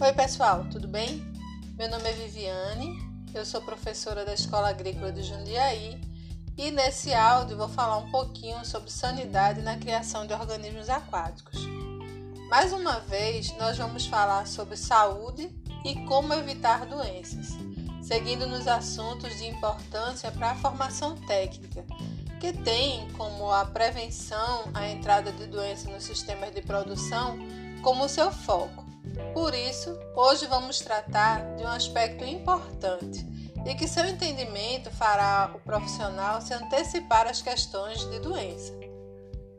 Oi, pessoal, tudo bem? Meu nome é Viviane, eu sou professora da Escola Agrícola de Jundiaí e nesse áudio vou falar um pouquinho sobre sanidade na criação de organismos aquáticos. Mais uma vez, nós vamos falar sobre saúde e como evitar doenças, seguindo nos assuntos de importância para a formação técnica, que tem como a prevenção à entrada de doenças nos sistemas de produção como seu foco. Por isso, hoje vamos tratar de um aspecto importante e que seu entendimento fará o profissional se antecipar às questões de doença.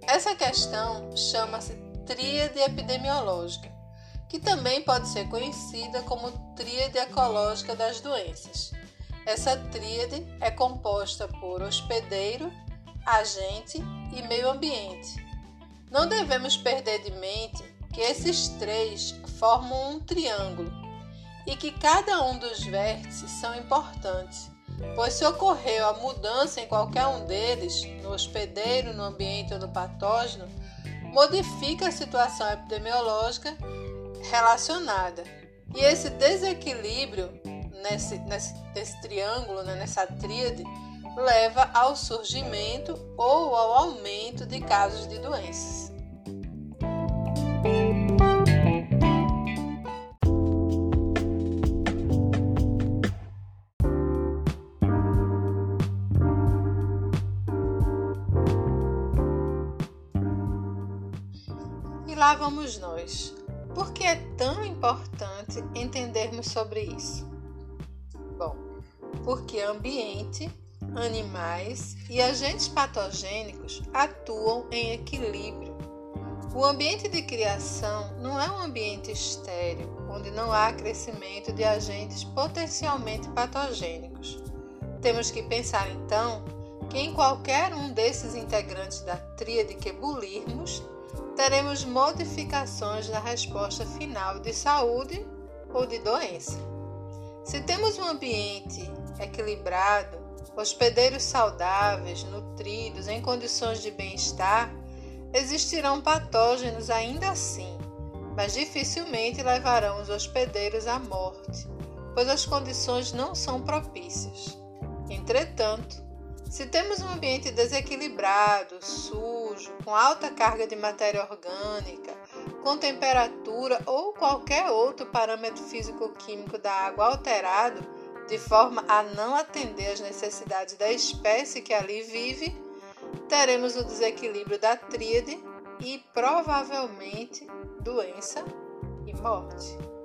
Essa questão chama-se tríade epidemiológica, que também pode ser conhecida como tríade ecológica das doenças. Essa tríade é composta por hospedeiro, agente e meio ambiente. Não devemos perder de mente que esses três formam um triângulo e que cada um dos vértices são importantes, pois se ocorreu a mudança em qualquer um deles, no hospedeiro, no ambiente ou no patógeno, modifica a situação epidemiológica relacionada. E esse desequilíbrio nesse, nesse, nesse triângulo, né, nessa tríade, leva ao surgimento ou ao aumento de casos de doenças. Lá vamos nós. Por que é tão importante entendermos sobre isso? Bom, porque ambiente, animais e agentes patogênicos atuam em equilíbrio. O ambiente de criação não é um ambiente estéril, onde não há crescimento de agentes potencialmente patogênicos. Temos que pensar então que em qualquer um desses integrantes da tríade que bulirmos, teremos modificações na resposta final de saúde ou de doença. Se temos um ambiente equilibrado, hospedeiros saudáveis, nutridos, em condições de bem-estar, existirão patógenos ainda assim, mas dificilmente levarão os hospedeiros à morte, pois as condições não são propícias. Entretanto, se temos um ambiente desequilibrado, sujo, com alta carga de matéria orgânica, com temperatura ou qualquer outro parâmetro físico-químico da água alterado, de forma a não atender às necessidades da espécie que ali vive, teremos o desequilíbrio da tríade e provavelmente doença e morte.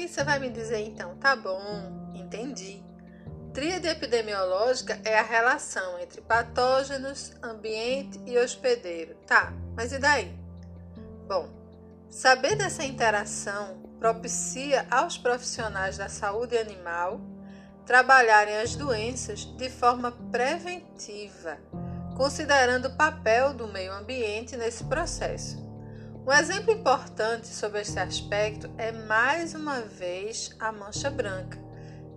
Aí você vai me dizer então, tá bom, entendi. Tríade epidemiológica é a relação entre patógenos, ambiente e hospedeiro. Tá, mas e daí? Bom, saber dessa interação propicia aos profissionais da saúde animal trabalharem as doenças de forma preventiva, considerando o papel do meio ambiente nesse processo. Um exemplo importante sobre este aspecto é mais uma vez a mancha branca,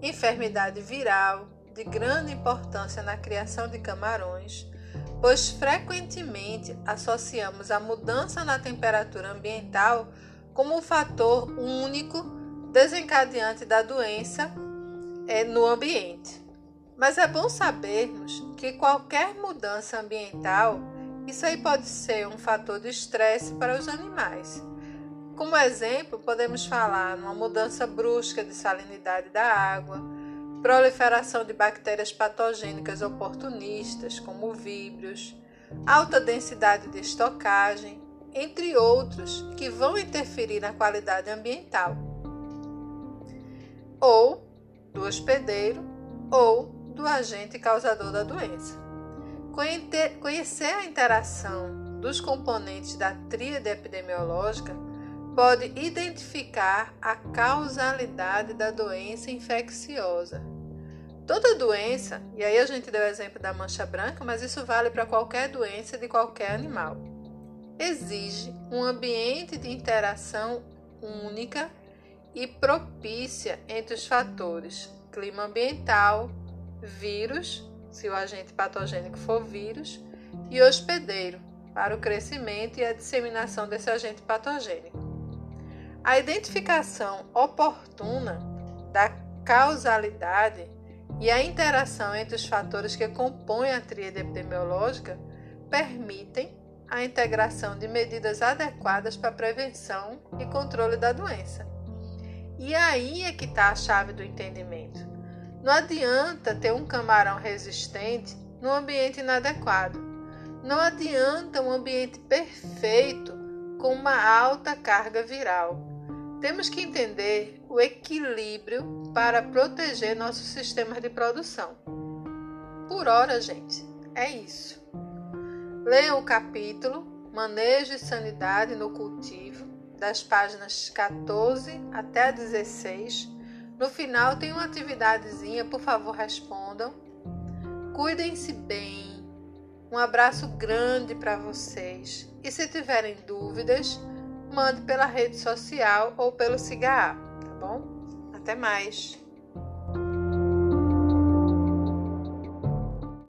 enfermidade viral de grande importância na criação de camarões, pois frequentemente associamos a mudança na temperatura ambiental como um fator único desencadeante da doença é, no ambiente. Mas é bom sabermos que qualquer mudança ambiental isso aí pode ser um fator de estresse para os animais. Como exemplo, podemos falar numa mudança brusca de salinidade da água, proliferação de bactérias patogênicas oportunistas, como víbrios, alta densidade de estocagem, entre outros que vão interferir na qualidade ambiental, ou do hospedeiro ou do agente causador da doença. Conhecer a interação dos componentes da tríade epidemiológica pode identificar a causalidade da doença infecciosa. Toda doença, e aí a gente deu o exemplo da mancha branca, mas isso vale para qualquer doença de qualquer animal, exige um ambiente de interação única e propícia entre os fatores clima ambiental, vírus, se o agente patogênico for vírus, e hospedeiro, para o crescimento e a disseminação desse agente patogênico. A identificação oportuna da causalidade e a interação entre os fatores que compõem a tríade epidemiológica permitem a integração de medidas adequadas para prevenção e controle da doença. E aí é que está a chave do entendimento. Não adianta ter um camarão resistente no ambiente inadequado. Não adianta um ambiente perfeito com uma alta carga viral. Temos que entender o equilíbrio para proteger nossos sistemas de produção. Por hora, gente, é isso. Leiam o capítulo Manejo e Sanidade no Cultivo, das páginas 14 até 16. No final tem uma atividadezinha, por favor, respondam. Cuidem-se bem. Um abraço grande para vocês. E se tiverem dúvidas, mande pela rede social ou pelo CIGA, tá bom? Até mais!